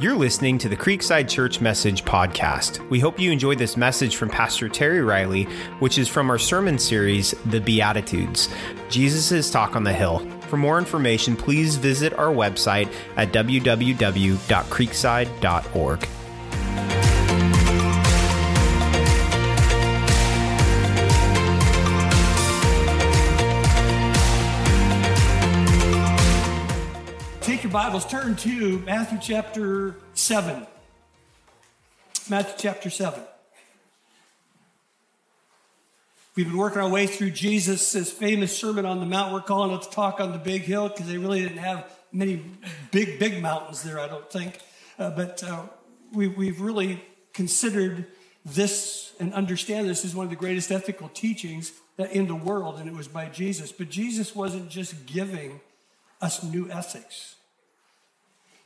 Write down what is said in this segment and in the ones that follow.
You're listening to the Creekside Church Message podcast. We hope you enjoyed this message from Pastor Terry Riley, which is from our sermon series, The Beatitudes Jesus' Talk on the Hill. For more information, please visit our website at www.creekside.org. Bibles, turn to Matthew chapter 7. Matthew chapter 7. We've been working our way through Jesus' famous Sermon on the Mount. We're calling it the Talk on the Big Hill because they really didn't have many big, big mountains there, I don't think. Uh, but uh, we, we've really considered this and understand this is one of the greatest ethical teachings in the world, and it was by Jesus. But Jesus wasn't just giving us new ethics.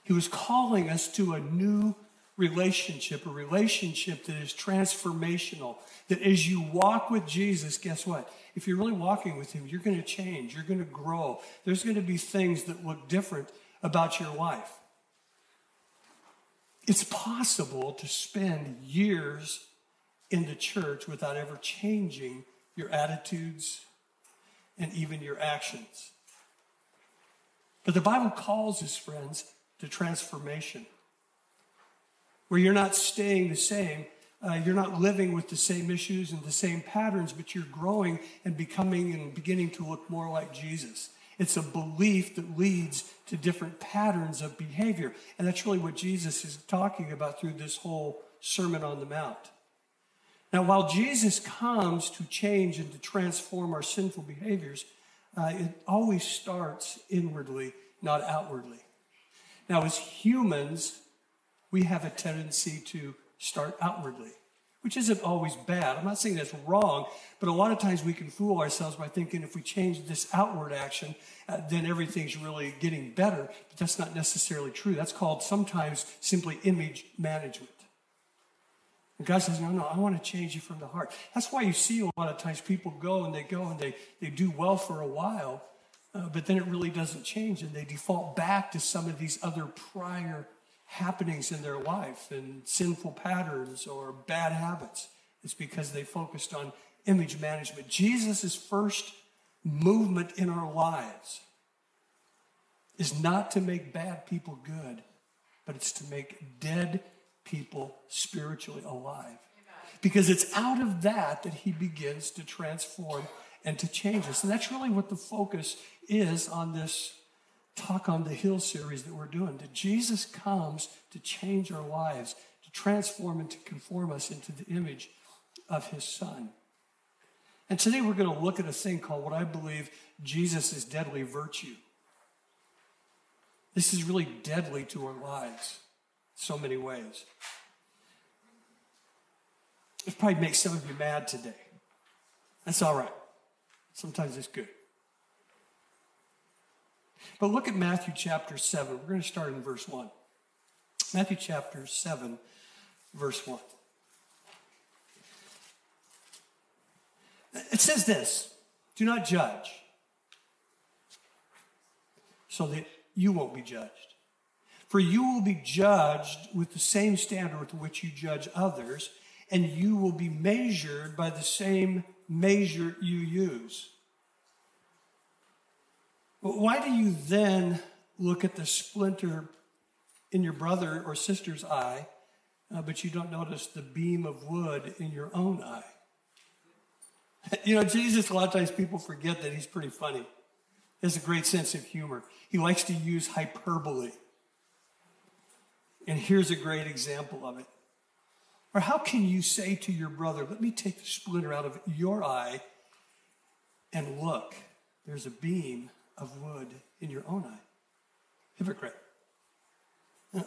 He was calling us to a new relationship, a relationship that is transformational. That as you walk with Jesus, guess what? If you're really walking with Him, you're going to change, you're going to grow. There's going to be things that look different about your life. It's possible to spend years in the church without ever changing your attitudes and even your actions. But the Bible calls us, friends, to transformation, where you're not staying the same. Uh, you're not living with the same issues and the same patterns, but you're growing and becoming and beginning to look more like Jesus. It's a belief that leads to different patterns of behavior. And that's really what Jesus is talking about through this whole Sermon on the Mount. Now, while Jesus comes to change and to transform our sinful behaviors, uh, it always starts inwardly, not outwardly. Now, as humans, we have a tendency to start outwardly, which isn't always bad. I'm not saying that's wrong, but a lot of times we can fool ourselves by thinking if we change this outward action, uh, then everything's really getting better. But that's not necessarily true. That's called sometimes simply image management. And God says, No, no, I want to change you from the heart. That's why you see a lot of times people go and they go and they, they do well for a while, uh, but then it really doesn't change, and they default back to some of these other prior happenings in their life and sinful patterns or bad habits. It's because they focused on image management. Jesus' first movement in our lives is not to make bad people good, but it's to make dead people spiritually alive. Because it's out of that that he begins to transform and to change us. And that's really what the focus is on this Talk on the Hill series that we're doing. That Jesus comes to change our lives, to transform and to conform us into the image of his Son. And today we're going to look at a thing called what I believe Jesus' deadly virtue. This is really deadly to our lives in so many ways. It probably makes some of you mad today. That's all right. Sometimes it's good. But look at Matthew chapter 7. We're going to start in verse 1. Matthew chapter 7, verse 1. It says this Do not judge, so that you won't be judged. For you will be judged with the same standard with which you judge others, and you will be measured by the same measure you use. But why do you then look at the splinter in your brother or sister's eye, uh, but you don't notice the beam of wood in your own eye? You know, Jesus, a lot of times people forget that he's pretty funny. He has a great sense of humor. He likes to use hyperbole. And here's a great example of it. Or how can you say to your brother, Let me take the splinter out of your eye and look, there's a beam of wood in your own eye? Hypocrite.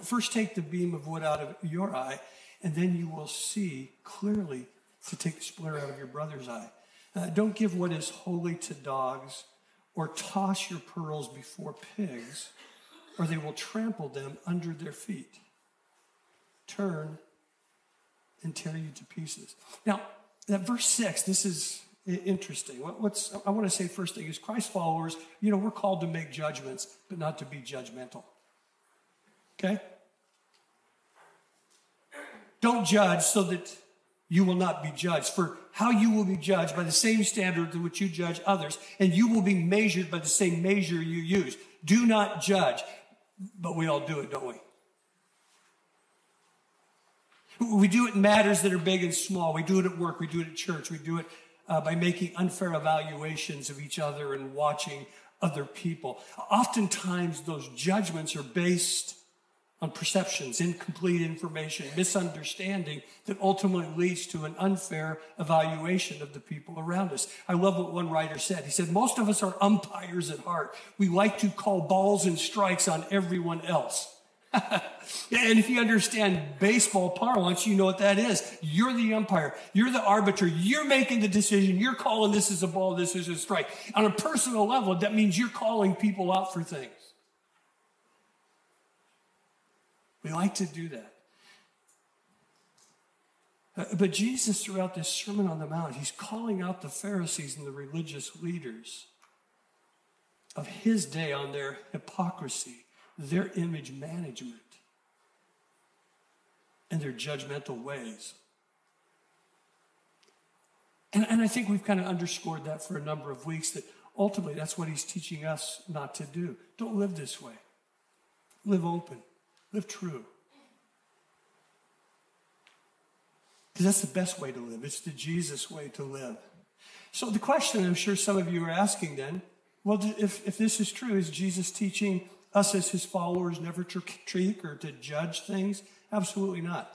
First, take the beam of wood out of your eye, and then you will see clearly to take the splinter out of your brother's eye. Uh, don't give what is holy to dogs, or toss your pearls before pigs, or they will trample them under their feet. Turn and tear you to pieces. Now, that verse 6, this is interesting. What's I want to say first thing is Christ followers, you know, we're called to make judgments, but not to be judgmental. Okay? Don't judge so that you will not be judged. For how you will be judged by the same standard to which you judge others, and you will be measured by the same measure you use. Do not judge. But we all do it, don't we? We do it in matters that are big and small. We do it at work. We do it at church. We do it uh, by making unfair evaluations of each other and watching other people. Oftentimes, those judgments are based on perceptions, incomplete information, misunderstanding that ultimately leads to an unfair evaluation of the people around us. I love what one writer said. He said, Most of us are umpires at heart. We like to call balls and strikes on everyone else. and if you understand baseball parlance, you know what that is. You're the umpire. You're the arbiter. You're making the decision. You're calling this is a ball, this is a strike. On a personal level, that means you're calling people out for things. We like to do that. Uh, but Jesus, throughout this Sermon on the Mount, he's calling out the Pharisees and the religious leaders of his day on their hypocrisy, their image management, and their judgmental ways. And, and I think we've kind of underscored that for a number of weeks that ultimately that's what he's teaching us not to do. Don't live this way, live open. Live true. Because that's the best way to live. It's the Jesus way to live. So the question I'm sure some of you are asking then, well, if, if this is true, is Jesus teaching us as his followers never to critique or to judge things? Absolutely not.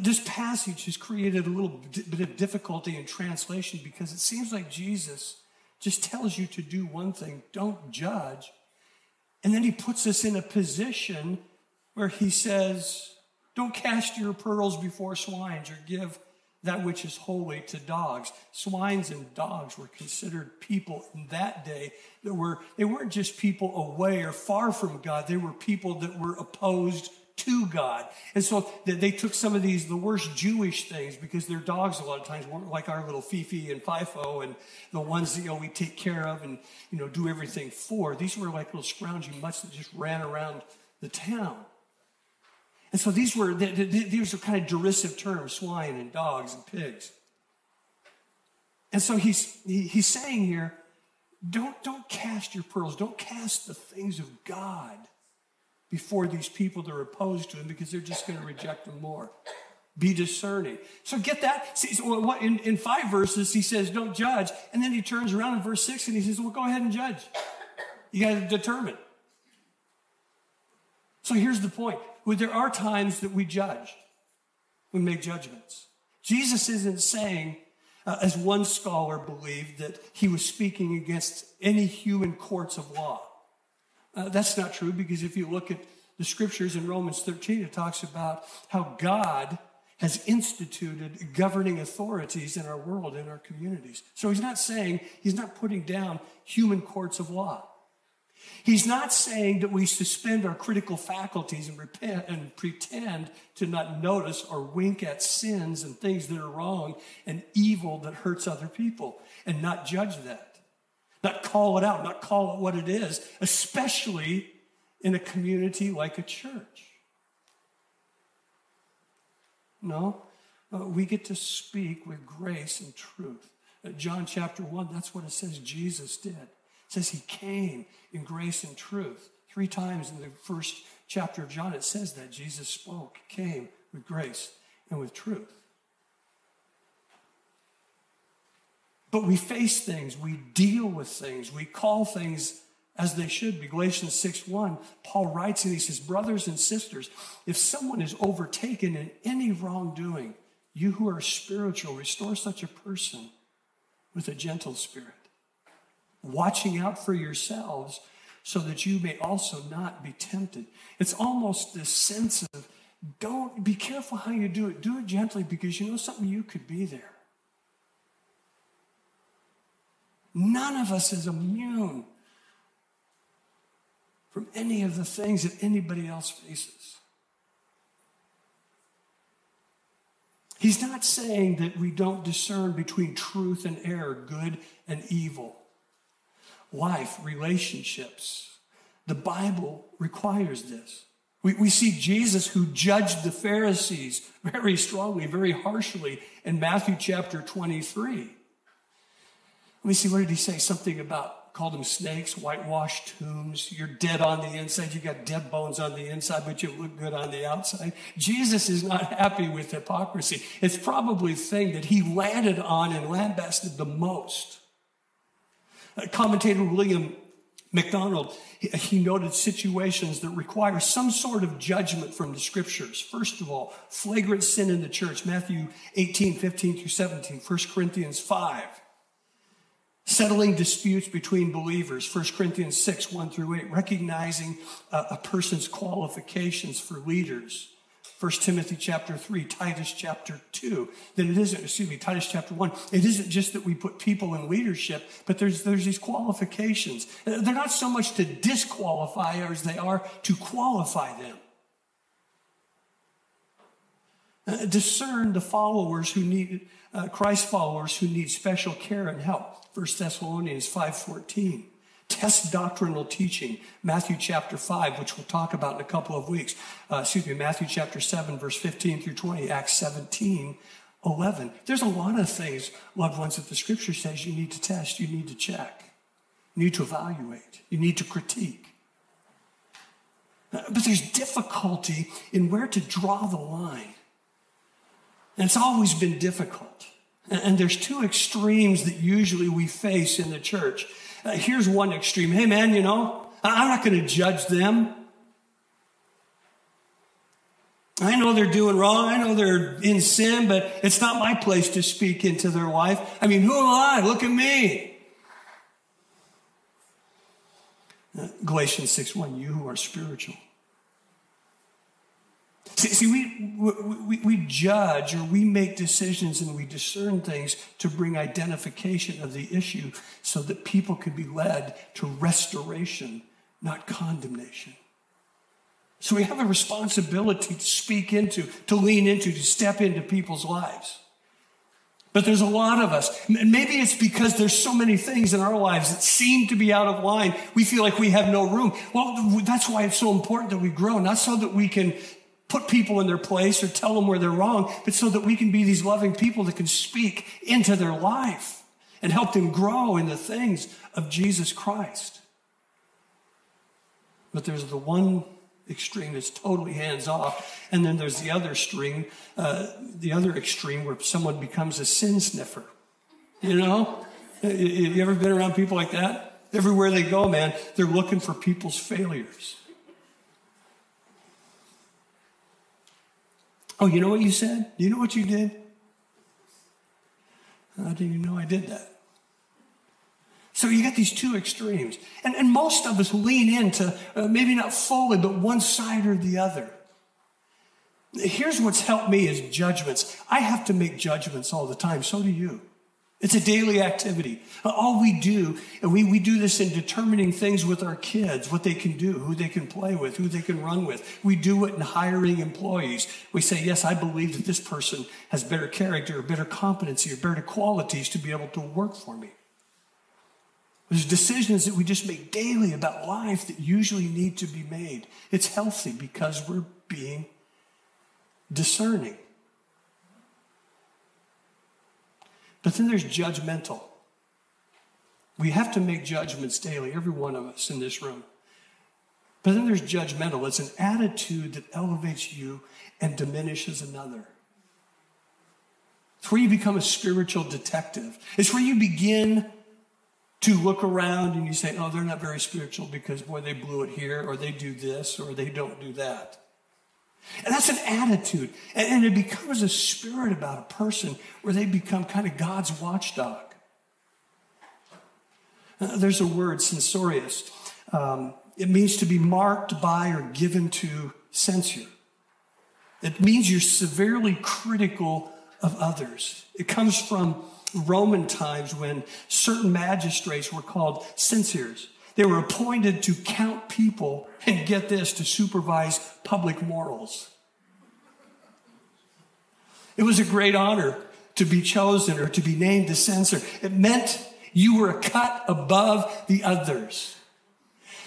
This passage has created a little bit of difficulty in translation because it seems like Jesus just tells you to do one thing don't judge, and then he puts us in a position where he says, Don't cast your pearls before swines or give that which is holy to dogs. Swines and dogs were considered people in that day that were, they weren't just people away or far from God, they were people that were opposed to God. And so they took some of these, the worst Jewish things, because their dogs a lot of times weren't like our little Fifi and Fifo and the ones that, you know, we take care of and, you know, do everything for. These were like little scroungy mutts that just ran around the town. And so these were, these were kind of derisive terms, swine and dogs and pigs. And so he's, he's saying here, don't, don't cast your pearls, don't cast the things of God before these people that are opposed to him because they're just going to reject them more. Be discerning. So get that. See, so what, in, in five verses, he says, don't judge. And then he turns around in verse six and he says, well, go ahead and judge. You got to determine. So here's the point. Well, there are times that we judge. We make judgments. Jesus isn't saying, uh, as one scholar believed, that he was speaking against any human courts of law. Uh, that's not true because if you look at the scriptures in Romans 13, it talks about how God has instituted governing authorities in our world, in our communities. So he's not saying, he's not putting down human courts of law. He's not saying that we suspend our critical faculties and, repent and pretend to not notice or wink at sins and things that are wrong and evil that hurts other people and not judge that not call it out, not call it what it is, especially in a community like a church. No, uh, we get to speak with grace and truth. Uh, John chapter 1, that's what it says Jesus did. It says he came in grace and truth. Three times in the first chapter of John, it says that Jesus spoke, came with grace and with truth. But we face things, we deal with things, we call things as they should be. Galatians 6 1, Paul writes and he says, Brothers and sisters, if someone is overtaken in any wrongdoing, you who are spiritual, restore such a person with a gentle spirit, watching out for yourselves so that you may also not be tempted. It's almost this sense of don't be careful how you do it. Do it gently because you know something, you could be there. None of us is immune from any of the things that anybody else faces. He's not saying that we don't discern between truth and error, good and evil, life, relationships. The Bible requires this. We, we see Jesus who judged the Pharisees very strongly, very harshly in Matthew chapter 23. Let me see, what did he say? Something about, called them snakes, whitewashed tombs. You're dead on the inside. You got dead bones on the inside, but you look good on the outside. Jesus is not happy with hypocrisy. It's probably the thing that he landed on and lambasted the most. Commentator William MacDonald, he noted situations that require some sort of judgment from the scriptures. First of all, flagrant sin in the church, Matthew 18, 15 through 17, 1 Corinthians 5. Settling disputes between believers, 1 Corinthians 6, 1 through 8. Recognizing a person's qualifications for leaders, 1 Timothy chapter 3, Titus chapter 2, that it isn't, excuse me, Titus chapter 1, it isn't just that we put people in leadership, but there's, there's these qualifications. They're not so much to disqualify as they are to qualify them. Uh, discern the followers who need, uh, Christ followers who need special care and help. 1 Thessalonians 5.14. Test doctrinal teaching, Matthew chapter 5, which we'll talk about in a couple of weeks. Uh, excuse me, Matthew chapter 7, verse 15 through 20, Acts 17, 11. There's a lot of things, loved ones, that the scripture says you need to test, you need to check, you need to evaluate, you need to critique. But there's difficulty in where to draw the line. And it's always been difficult. And there's two extremes that usually we face in the church. Uh, here's one extreme. Hey, man, you know, I'm not going to judge them. I know they're doing wrong. I know they're in sin, but it's not my place to speak into their life. I mean, who am I? Look at me. Uh, Galatians 6 1, you who are spiritual. See, see we, we, we judge or we make decisions and we discern things to bring identification of the issue so that people can be led to restoration, not condemnation. So we have a responsibility to speak into, to lean into, to step into people's lives. But there's a lot of us. And maybe it's because there's so many things in our lives that seem to be out of line. We feel like we have no room. Well, that's why it's so important that we grow, not so that we can put people in their place or tell them where they're wrong, but so that we can be these loving people that can speak into their life and help them grow in the things of Jesus Christ. But there's the one extreme that's totally hands off, and then there's the other extreme, uh, the other extreme where someone becomes a sin sniffer. You know, Have you ever been around people like that? Everywhere they go, man, they're looking for people's failures. Oh, you know what you said? Do you know what you did? How do you know I did that? So you got these two extremes. And, and most of us lean into, uh, maybe not fully, but one side or the other. Here's what's helped me is judgments. I have to make judgments all the time. So do you. It's a daily activity. All we do, and we, we do this in determining things with our kids, what they can do, who they can play with, who they can run with. We do it in hiring employees. We say, yes, I believe that this person has better character, or better competency, or better qualities to be able to work for me. There's decisions that we just make daily about life that usually need to be made. It's healthy because we're being discerning. But then there's judgmental. We have to make judgments daily, every one of us in this room. But then there's judgmental. It's an attitude that elevates you and diminishes another. It's where you become a spiritual detective. It's where you begin to look around and you say, oh, they're not very spiritual because, boy, they blew it here, or they do this, or they don't do that. And that's an attitude. And, it becomes a spirit about a person where they become kind of God's watchdog. Uh, there's a word, censorious. Um, it means to be marked by or given to censure. It means you're severely critical of others. It comes from Roman times when certain magistrates were called censors. They were appointed to count people and get this, to supervise public morals. It was a great honor to be chosen or to be named a censor. It meant you were a cut above the others.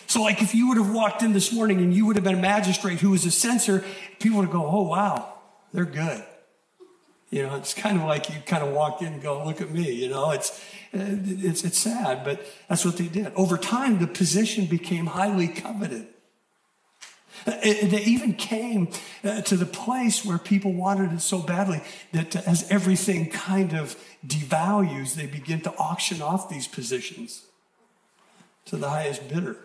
So, like, if you would have walked in this morning and you would have been a magistrate who was a censor, people would go, oh, wow, they're good. You know, it's kind of like you kind of walk in and go, look at me. You know, it's, it's, it's sad, but that's what they did. Over time, the position became highly coveted. They even came uh, to the place where people wanted it so badly that as everything kind of devalues, they begin to auction off these positions to the highest bidder.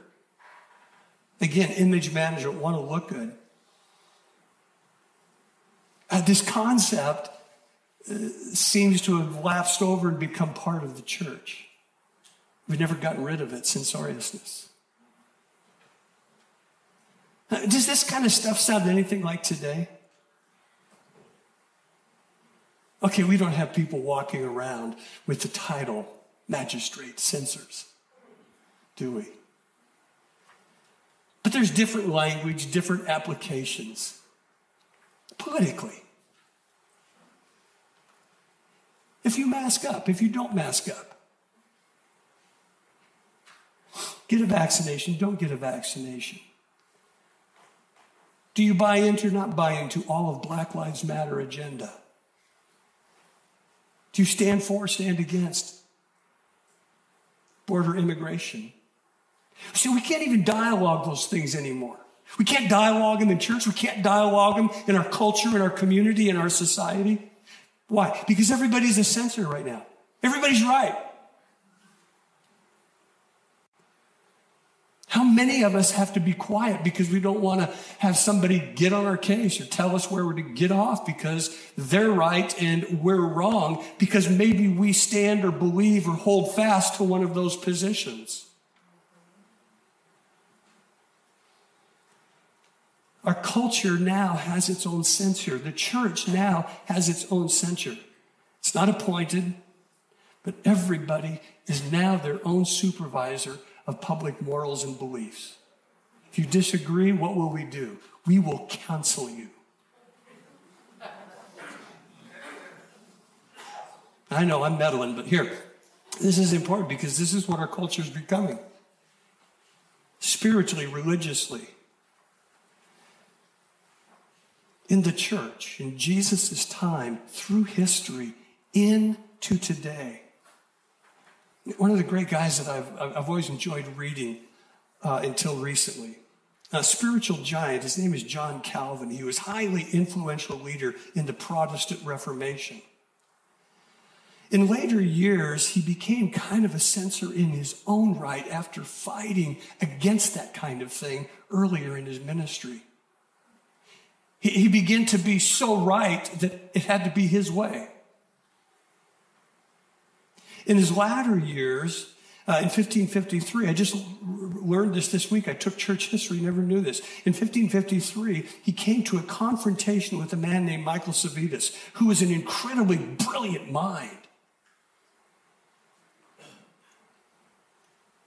Again, image management want to look good. Uh, this concept uh, seems to have lapsed over and become part of the church. We've never gotten rid of it, censoriousness. Uh, does this kind of stuff sound anything like today? Okay, we don't have people walking around with the title magistrate, censors, do we? But there's different language, different applications politically. If you mask up, if you don't mask up, get a vaccination, don't get a vaccination. Do you buy into or not buy into all of Black Lives Matter agenda? Do you stand for or stand against border immigration? See, we can't even dialogue those things anymore. We can't dialogue them in church. We can't dialogue them in our culture, in our community, in our society. Why? Because everybody's a censor right now. Everybody's right. How many of us have to be quiet because we don't want to have somebody get on our case or tell us where we're to get off because they're right and we're wrong because maybe we stand or believe or hold fast to one of those positions? Our culture now has its own censor. The church now has its own censor. It's not appointed, but everybody is now their own supervisor of public morals and beliefs. If you disagree, what will we do? We will counsel you. I know I'm meddling, but here, this is important because this is what our culture is becoming spiritually, religiously. In the church, in Jesus' time, through history, into today. One of the great guys that I've, I've always enjoyed reading uh, until recently, a spiritual giant, his name is John Calvin. He was highly influential leader in the Protestant Reformation. In later years, he became kind of a censor in his own right after fighting against that kind of thing earlier in his ministry. He, he began to be so right that it had to be his way. In his latter years, uh, in 1553, I just learned this this week. I took church history, never knew this. In 1553, he came to a confrontation with a man named Michael Servetus, who was an incredibly brilliant mind.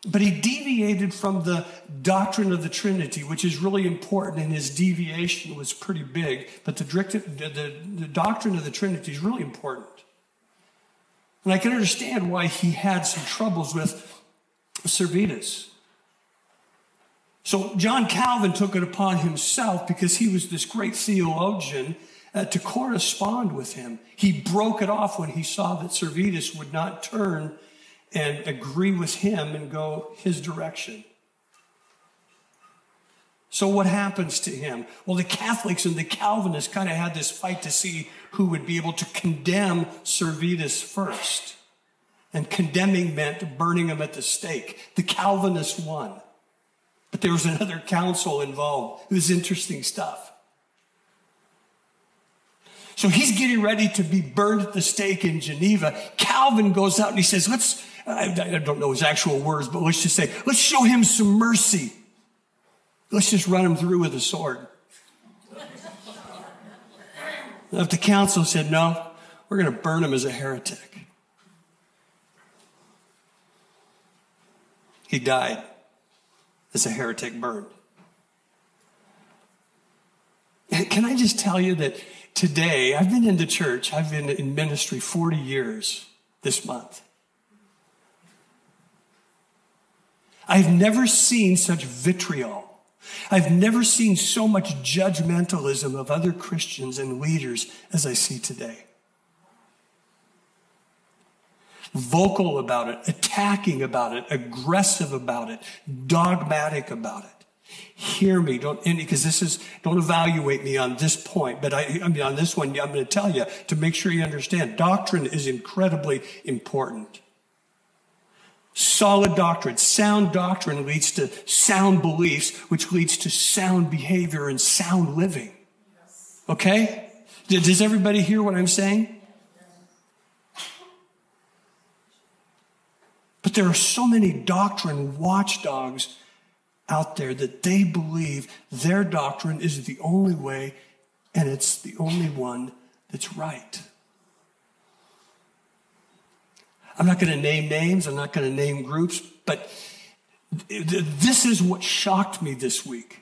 But he deviated from the doctrine of the Trinity, which is really important, and his deviation was pretty big. But the, the, the doctrine of the Trinity is really important. And I can understand why he had some troubles with Servetus. So John Calvin took it upon himself because he was this great theologian uh, to correspond with him. He broke it off when he saw that Servetus would not turn and agree with him and go his direction. So, what happens to him? Well, the Catholics and the Calvinists kind of had this fight to see who would be able to condemn Servetus first. And condemning meant burning him at the stake. The Calvinists won. But there was another council involved. It was interesting stuff. So he's getting ready to be burned at the stake in Geneva. Calvin goes out and he says, let's, I don't know his actual words, but let's just say, let's show him some mercy. Let's just run him through with a sword. if the council said, no, we're going to burn him as a heretic. He died as a heretic burned. Can I just tell you that today, I've been in the church, I've been in ministry 40 years this month. I've never seen such vitriol. I've never seen so much judgmentalism of other Christians and leaders as I see today. Vocal about it, attacking about it, aggressive about it, dogmatic about it. Hear me, don't, because this is, don't evaluate me on this point, but I, I mean, on this one, I'm going to tell you to make sure you understand doctrine is incredibly important. Solid doctrine, sound doctrine leads to sound beliefs, which leads to sound behavior and sound living. Okay? Does everybody hear what I'm saying? But there are so many doctrine watchdogs out there that they believe their doctrine is the only way and it's the only one that's right. I'm not going to name names, I'm not going to name groups, but this is what shocked me this week.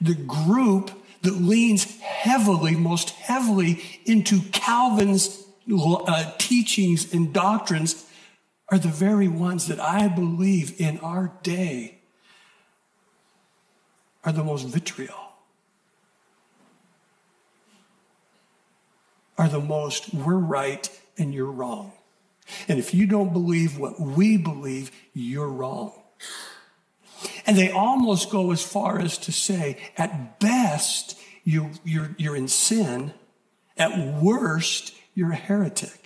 The group that leans heavily, most heavily into Calvin's uh, teachings and doctrines are the very ones that I believe in our day are the most vitriol, are the most we're right and you're wrong. And if you don't believe what we believe, you're wrong. And they almost go as far as to say, at best, you, you're, you're in sin. At worst, you're a heretic.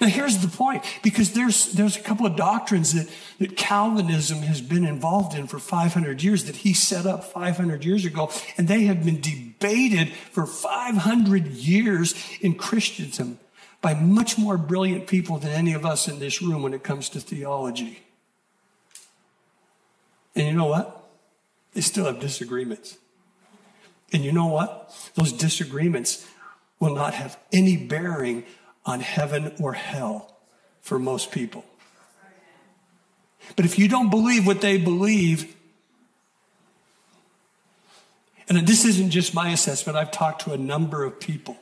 Now, here's the point because there's, there's a couple of doctrines that, that Calvinism has been involved in for 500 years that he set up 500 years ago, and they have been debated for 500 years in Christendom by much more brilliant people than any of us in this room when it comes to theology. And you know what? They still have disagreements. And you know what? Those disagreements will not have any bearing on heaven or hell for most people. But if you don't believe what they believe, and this isn't just my assessment, I've talked to a number of people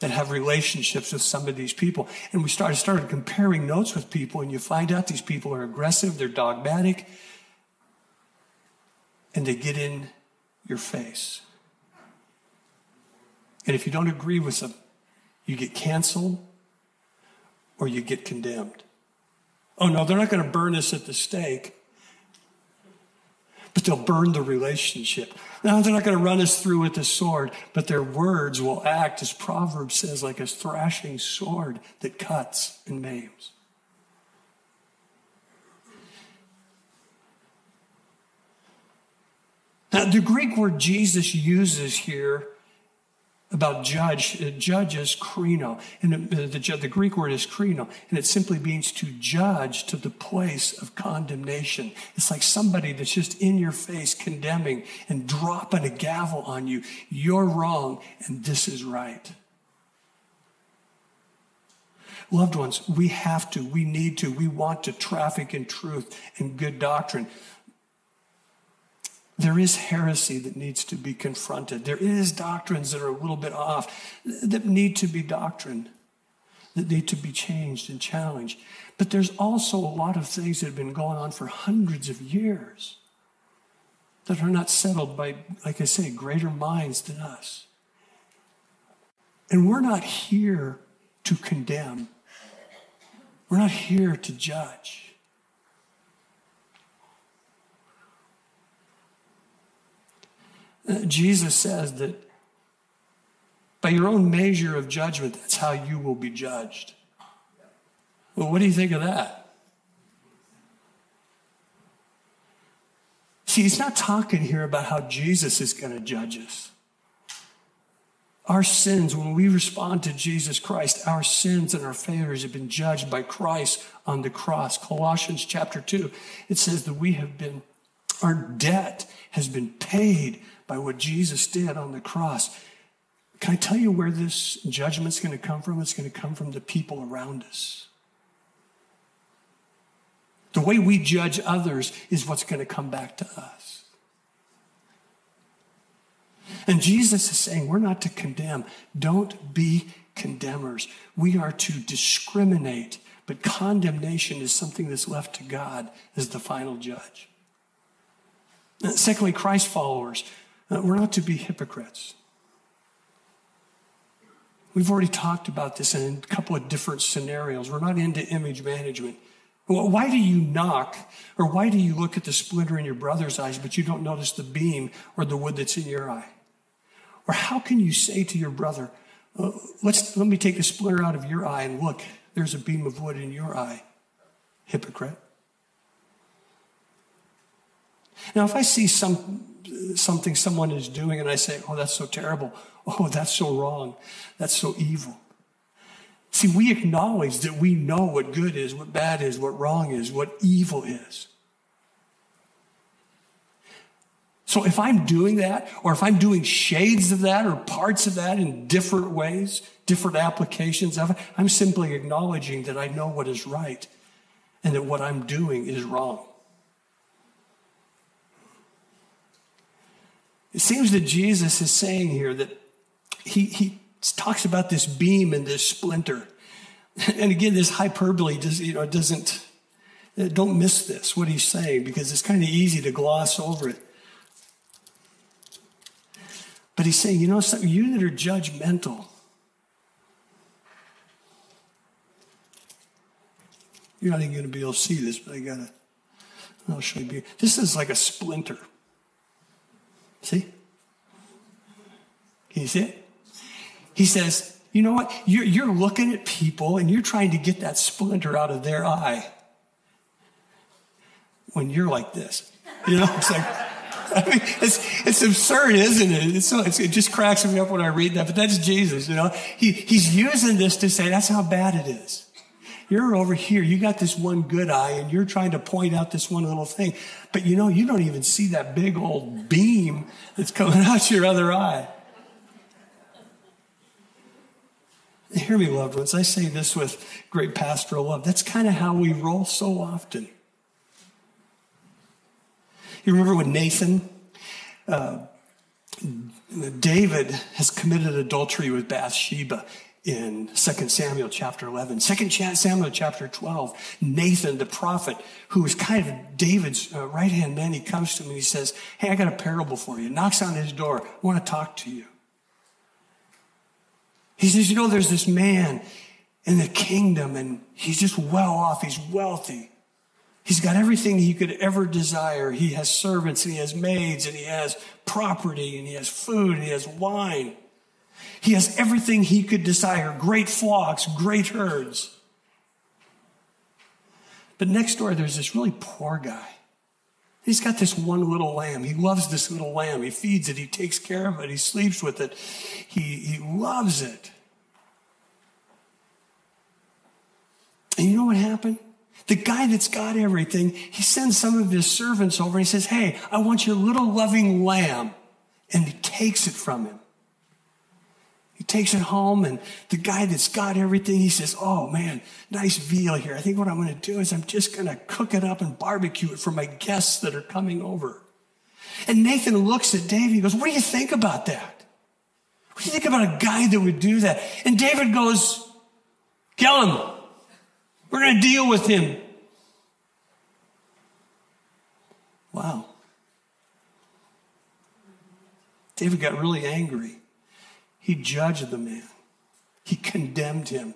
that have relationships with some of these people. And we started, started comparing notes with people, and you find out these people are aggressive, they're dogmatic, and they get in your face. And if you don't agree with them, you get canceled or you get condemned. Oh no, they're not going to burn us at the stake but they'll burn the relationship. Now, they're not going to run us through with a sword, but their words will act, as Proverbs says, like a thrashing sword that cuts and maims. Now, the Greek word Jesus uses here about judge. Uh, judge is krino, and the, the, Greek word is krino, and it simply means to judge to the place of condemnation. It's like somebody that's just in your face condemning and dropping a gavel on you. You're wrong, and this is right. Loved ones, we have to, we need to, we want to traffic in truth and good doctrine there is heresy that needs to be confronted. There is doctrines that are a little bit off that need to be doctrine, that need to be changed and challenged. But there's also a lot of things that have been going on for hundreds of years that are not settled by, like I say, greater minds than us. And we're not here to condemn. We're not here to judge. Jesus says that by your own measure of judgment, that's how you will be judged. Well, what do you think of that? See, he's not talking here about how Jesus is going to judge us. Our sins, when we respond to Jesus Christ, our sins and our failures have been judged by Christ on the cross. Colossians chapter 2, it says that we have been, our debt has been paid by what Jesus did on the cross. Can I tell you where this judgment's going to come from? It's going to come from the people around us. The way we judge others is what's going to come back to us. And Jesus is saying we're not to condemn. Don't be condemners. We are to discriminate But condemnation is something that's left to God as the final judge. Secondly, Christ followers, uh, we're not to be hypocrites. We've already talked about this in a couple of different scenarios. We're not into image management. Why do you knock or why do you look at the splinter in your brother's eyes, but you don't notice the beam or the wood that's in your eye? Or how can you say to your brother, uh, let's, let me take the splinter out of your eye and look, there's a beam of wood in your eye? Hypocrite. Now, if I see some, something someone is doing and I say, oh, that's so terrible, oh, that's so wrong, that's so evil. See, we acknowledge that we know what good is, what bad is, what wrong is, what evil is. So if I'm doing that, or if I'm doing shades of that or parts of that in different ways, different applications of it, I'm simply acknowledging that I know what is right and that what I'm doing is wrong. It seems that Jesus is saying here that he, he talks about this beam and this splinter. And again, this hyperbole does, you know, doesn't, uh, don't miss this, what he's saying, because it's kind of easy to gloss over it. But he's saying, you know, something, you that are judgmental, you're not even going to be able to see this, but I got to, I'll show you. This is like a splinter. See? Can you see it? He says, you know what? You're, you're looking at people and you're trying to get that splinter out of their eye when you're like this. You know, it's like, I mean, it's, it's absurd, isn't it? It's so, it's, it just cracks me up when I read that, but that's Jesus, you know? He, he's using this to say that's how bad it is. You're over here, you got this one good eye, and you're trying to point out this one little thing, but you know, you don't even see that big old beam that's coming out your other eye. Hear me, loved ones. I say this with great pastoral love. That's kind of how we roll so often. You remember when Nathan, uh, David has committed adultery with Bathsheba in 2 Samuel chapter 11. 2 Samuel chapter 12, Nathan, the prophet, who is kind of David's uh, right hand man, he comes to him and he says, Hey, I got a parable for you. Knocks on his door. I want to talk to you. He says, You know, there's this man in the kingdom, and he's just well off. He's wealthy. He's got everything he could ever desire. He has servants, and he has maids, and he has property, and he has food, and he has wine. He has everything he could desire great flocks, great herds. But next door, there's this really poor guy. He's got this one little lamb. He loves this little lamb. He feeds it. He takes care of it. He sleeps with it. He, he loves it. And you know what happened? The guy that's got everything, he sends some of his servants over and he says, Hey, I want your little loving lamb. And he takes it from him. He takes it home, and the guy that's got everything, he says, Oh man, nice veal here. I think what I'm going to do is I'm just going to cook it up and barbecue it for my guests that are coming over. And Nathan looks at David. He goes, What do you think about that? What do you think about a guy that would do that? And David goes, Kill him. We're going to deal with him. Wow. David got really angry. He judged the man. He condemned him.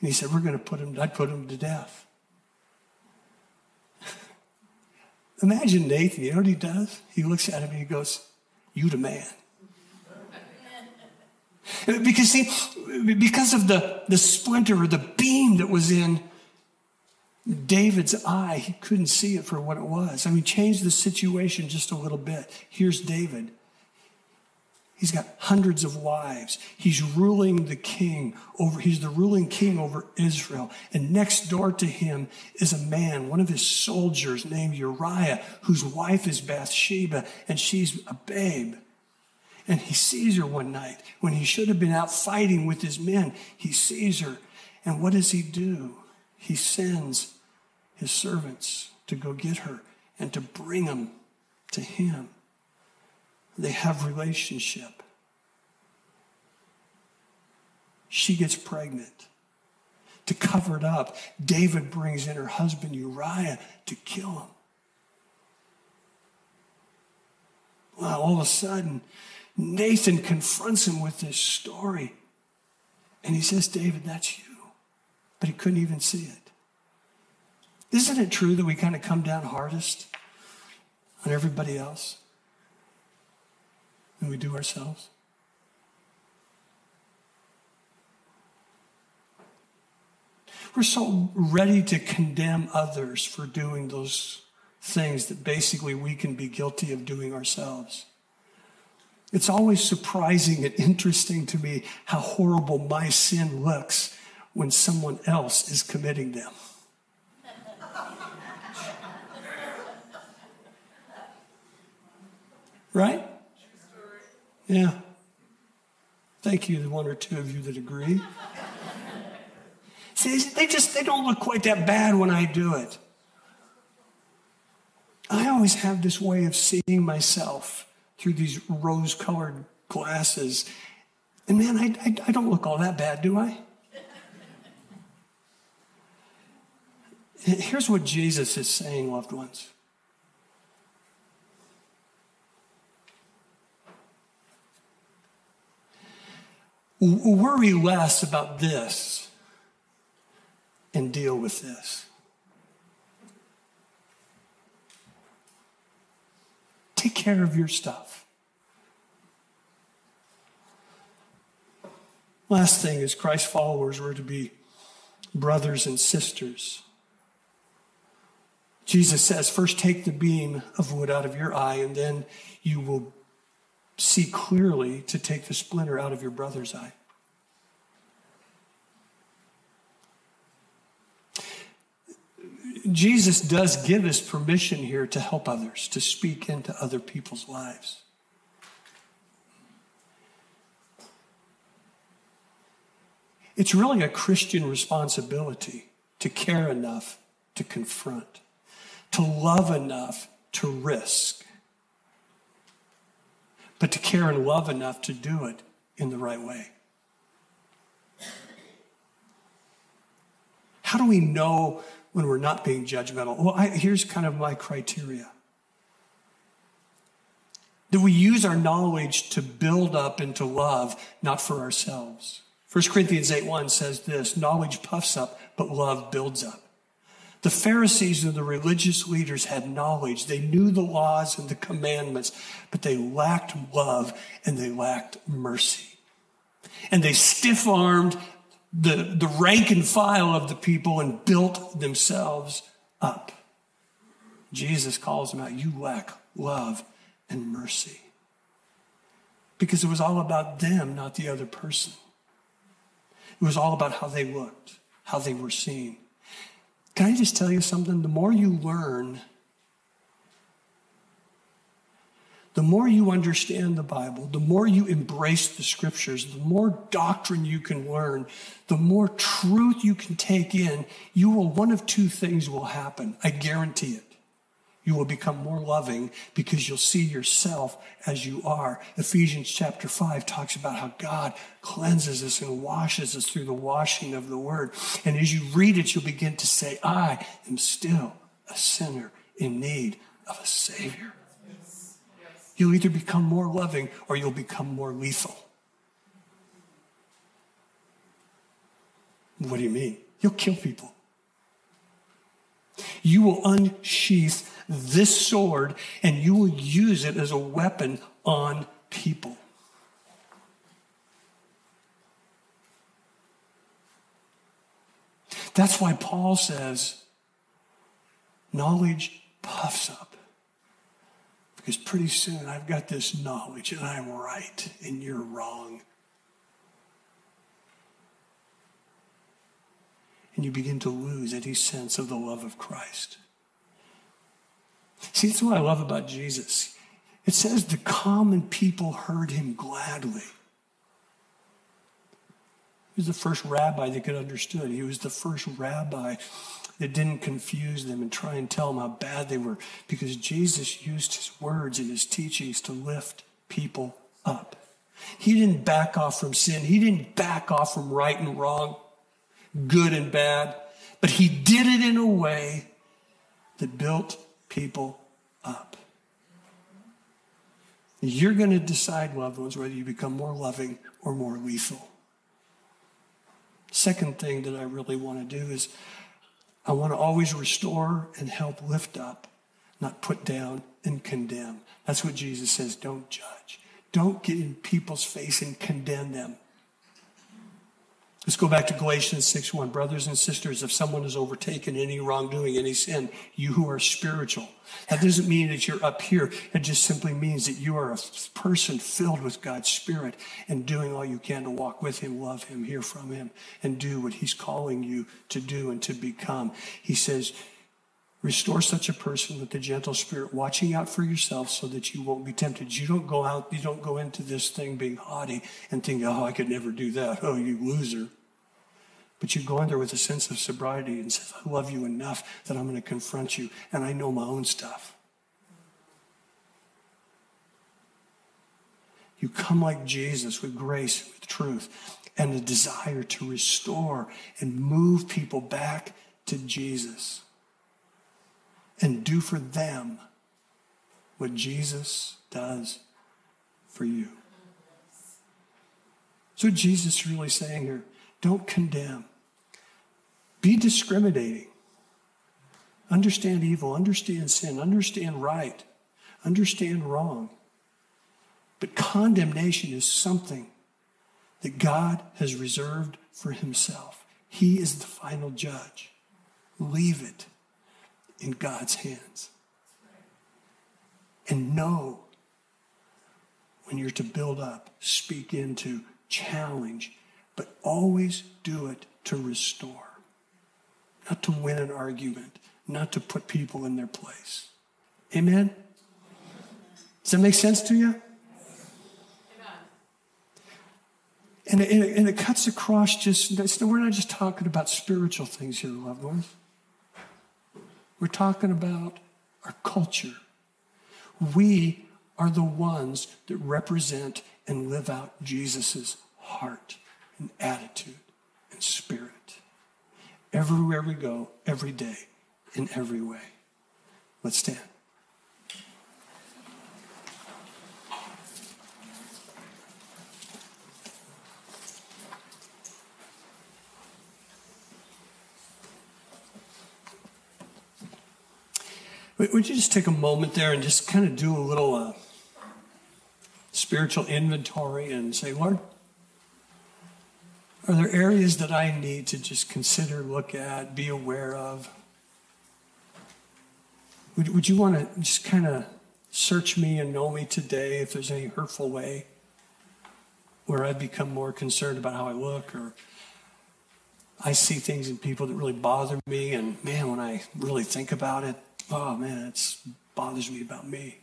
And he said, We're going to put him, I'd put him to death. Imagine Nathan, you know what he does? He looks at him and he goes, You the man. because see, because of the, the splinter or the beam that was in David's eye, he couldn't see it for what it was. I mean, change the situation just a little bit. Here's David. He's got hundreds of wives. He's ruling the king over, he's the ruling king over Israel. And next door to him is a man, one of his soldiers named Uriah, whose wife is Bathsheba, and she's a babe. And he sees her one night when he should have been out fighting with his men. He sees her. And what does he do? He sends his servants to go get her and to bring them to him. They have relationship. She gets pregnant. to cover it up. David brings in her husband Uriah to kill him. Well, all of a sudden, Nathan confronts him with this story. And he says, David, that's you. But he couldn't even see it. Isn't it true that we kind of come down hardest on everybody else than we do ourselves? We're so ready to condemn others for doing those things that basically we can be guilty of doing ourselves. It's always surprising and interesting to me how horrible my sin looks when someone else is committing them. Right? Yeah. Thank you, the one or two of you that agree. See, they just they don't look quite that bad when I do it. I always have this way of seeing myself through these rose colored glasses. And man, I, I, I, don't look all that bad, do I? Here's what Jesus is saying, loved ones. Worry less about this and deal with this. Take care of your stuff. Last thing is Christ followers were to be brothers and sisters. Jesus says, first take the beam of wood out of your eye, and then you will see clearly to take the splinter out of your brother's eye. Jesus does give us permission here to help others, to speak into other people's lives. It's really a Christian responsibility to care enough to confront, to love enough to risk, but to care and love enough to do it in the right way. How do we know when we're not being judgmental? Well, I, here's kind of my criteria. Do we use our knowledge to build up and to love, not for ourselves? 1 Corinthians 8 1 says this knowledge puffs up, but love builds up. The Pharisees and the religious leaders had knowledge. They knew the laws and the commandments, but they lacked love and they lacked mercy. And they stiff armed the, the rank and file of the people and built themselves up. Jesus calls them out. You lack love and mercy. Because it was all about them, not the other person. It was all about how they looked, how they were seen. Can I just tell you something? The more you learn the more you understand the Bible, the more you embrace the scriptures, the more doctrine you can learn, the more truth you can take in, you will, one of two things will happen. I guarantee it. You will become more loving because you'll see yourself as you are. Ephesians chapter 5 talks about how God cleanses us and washes us through the washing of the word. And as you read it, you'll begin to say, I am still a sinner in need of a Savior. You'll either become more loving or you'll become more lethal. What do you mean? You'll kill people. You will unsheath this sword and you will use it as a weapon on people. That's why Paul says, knowledge puffs up. Because pretty soon I've got this knowledge and I'm right and you're wrong. And you begin to lose any sense of the love of Christ. See, that's what I love about Jesus. It says the common people heard him gladly. He was the first rabbi that could understood. He was the first rabbi that didn't confuse them and try and tell them how bad they were because Jesus used his words and his teachings to lift people up. He didn't back off from sin. He didn't back off from right and wrong good and bad, but he did it in a way that built people up. You're going to decide, loved ones, whether you become more loving or more lethal. Second thing that I really want to do is I want to always restore and help lift up, not put down and condemn. That's what Jesus says don't judge. Don't get in people's face and condemn them. Let's go back to Galatians 6 1. Brothers and sisters, if someone is overtaken any wrongdoing, any sin, you who are spiritual. That doesn't mean that you're up here. It just simply means that you are a person filled with God's Spirit and doing all you can to walk with Him, love Him, hear from Him, and do what He's calling you to do and to become. He says, Restore such a person with a gentle spirit, watching out for yourself so that you won't be tempted. You don't go out, you don't go into this thing being haughty and think, oh, I could never do that. Oh, you loser. But you go in there with a sense of sobriety and says, I love you enough that I'm going to confront you, and I know my own stuff. You come like Jesus with grace, with truth, and a desire to restore and move people back to Jesus and do for them what Jesus does for you. So Jesus is really saying here, don't condemn. Be discriminating. Understand evil, understand sin, understand right, understand wrong. But condemnation is something that God has reserved for himself. He is the final judge. Leave it in God's hands. And know when you're to build up, speak into, challenge, but always do it to restore, not to win an argument, not to put people in their place. Amen? Does that make sense to you? And it, and it, cuts across just, we're not just talking about spiritual things here, loved ones. We're talking about our culture. We are the ones that represent and live out Jesus' heart and attitude and spirit. Everywhere we go, every day, in every way. Let's stand. Would you just take a moment there and just kind of do a little uh, spiritual inventory and say, Lord, are there areas that I need to just consider, look at, be aware of? Would, would you want to just kind of search me and know me today if there's any hurtful way where I've become more concerned about how I look or I see things in people that really bother me? And man, when I really think about it, oh man, it bothers me about me.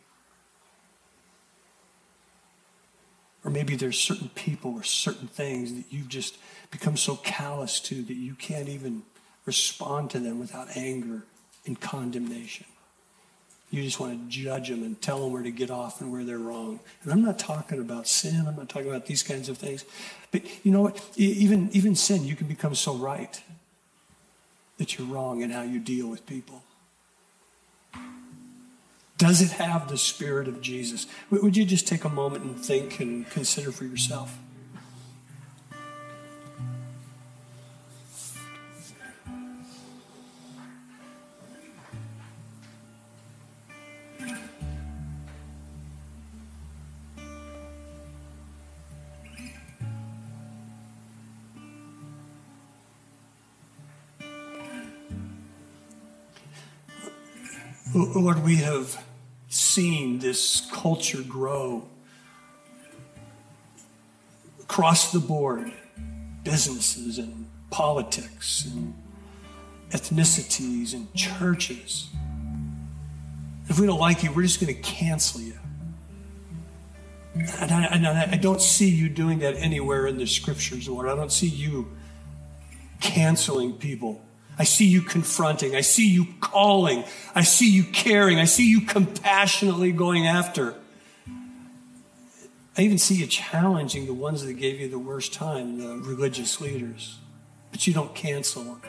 Or maybe there's certain people or certain things that you've just become so callous to that you can't even respond to them without anger and condemnation. You just want to judge them and tell them where to get off and where they're wrong. And I'm not talking about sin. I'm not talking about these kinds of things. But you know what? Even, even sin, you can become so right that you're wrong in how you deal with people. Does it have the Spirit of Jesus? Would you just take a moment and think and consider for yourself? Lord, we have seen this culture grow across the board businesses and politics and ethnicities and churches. If we don't like you, we're just going to cancel you. And I, and I, don't see you doing that anywhere in the scriptures, Lord. I don't see you canceling people I see you confronting. I see you calling. I see you caring. I see you compassionately going after. I even see you challenging the ones that gave you the worst time, the religious leaders. but you don't cancel.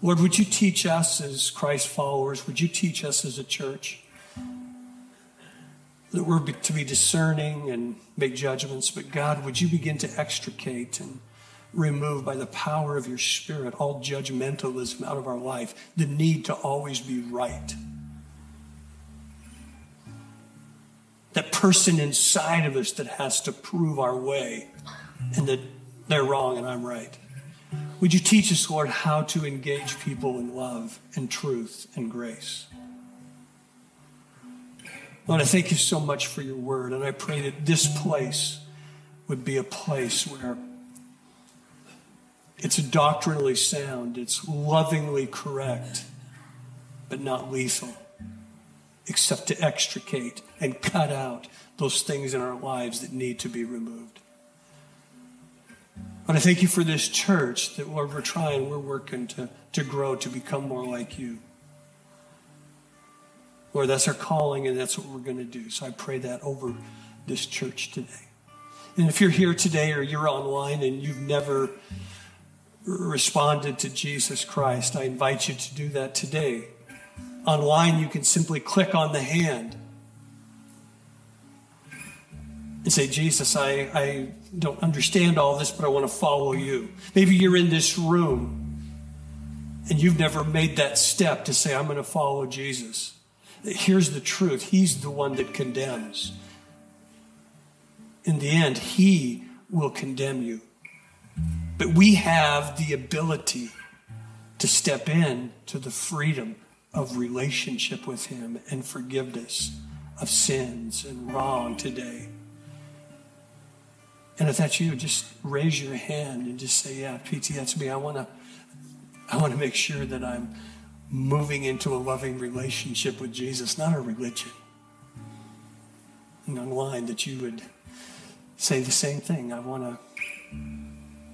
Lord, would you teach us as Christ followers? Would you teach us as a church that we're to be discerning and make judgments? But God, would you begin to extricate and remove by the power of your Spirit all judgmentalism out of our life, the need to always be right? That person inside of us that has to prove our way and that they're wrong and I'm right. Would you teach us, Lord, how to engage people in love and truth and grace? Lord, I thank you so much for your word, and I pray that this place would be a place where it's doctrinally sound, it's lovingly correct, but not lethal, except to extricate and cut out those things in our lives that need to be removed. But I thank you for this church that, Lord, we're trying, we're working to, to grow, to become more like you. Lord, that's our calling and that's what we're going to do. So I pray that over this church today. And if you're here today or you're online and you've never responded to Jesus Christ, I invite you to do that today. Online, you can simply click on the hand and say, Jesus, I, I don't understand all this, but I want to follow you. Maybe you're in this room and you've never made that step to say, I'm going to follow Jesus. Here's the truth He's the one that condemns. In the end, He will condemn you. But we have the ability to step in to the freedom of relationship with Him and forgiveness of sins and wrong today. And if that's you, just raise your hand and just say, "Yeah, PT, that's me. I want to, I want to make sure that I'm moving into a loving relationship with Jesus, not a religion." And online, that you would say the same thing. I want a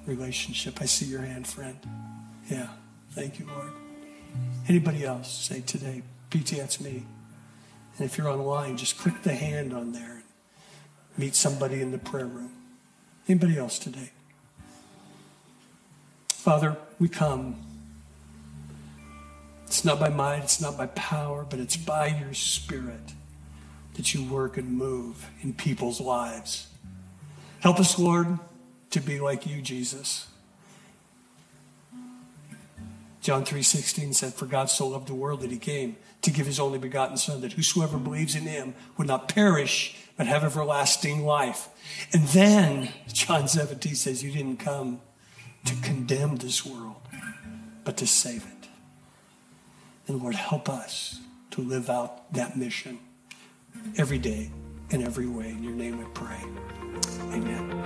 relationship. I see your hand, friend. Yeah, thank you, Lord. Anybody else say today, PT, that's me. And if you're online, just click the hand on there and meet somebody in the prayer room. Anybody else today? Father, we come. It's not by might, it's not by power, but it's by your Spirit that you work and move in people's lives. Help us, Lord, to be like you, Jesus. John 3:16 said, "For God so loved the world that he came to give his only begotten son that whosoever believes in him would not perish but have everlasting life." And then John 17 says, You didn't come to condemn this world, but to save it. And Lord, help us to live out that mission every day in every way. In your name we pray. Amen.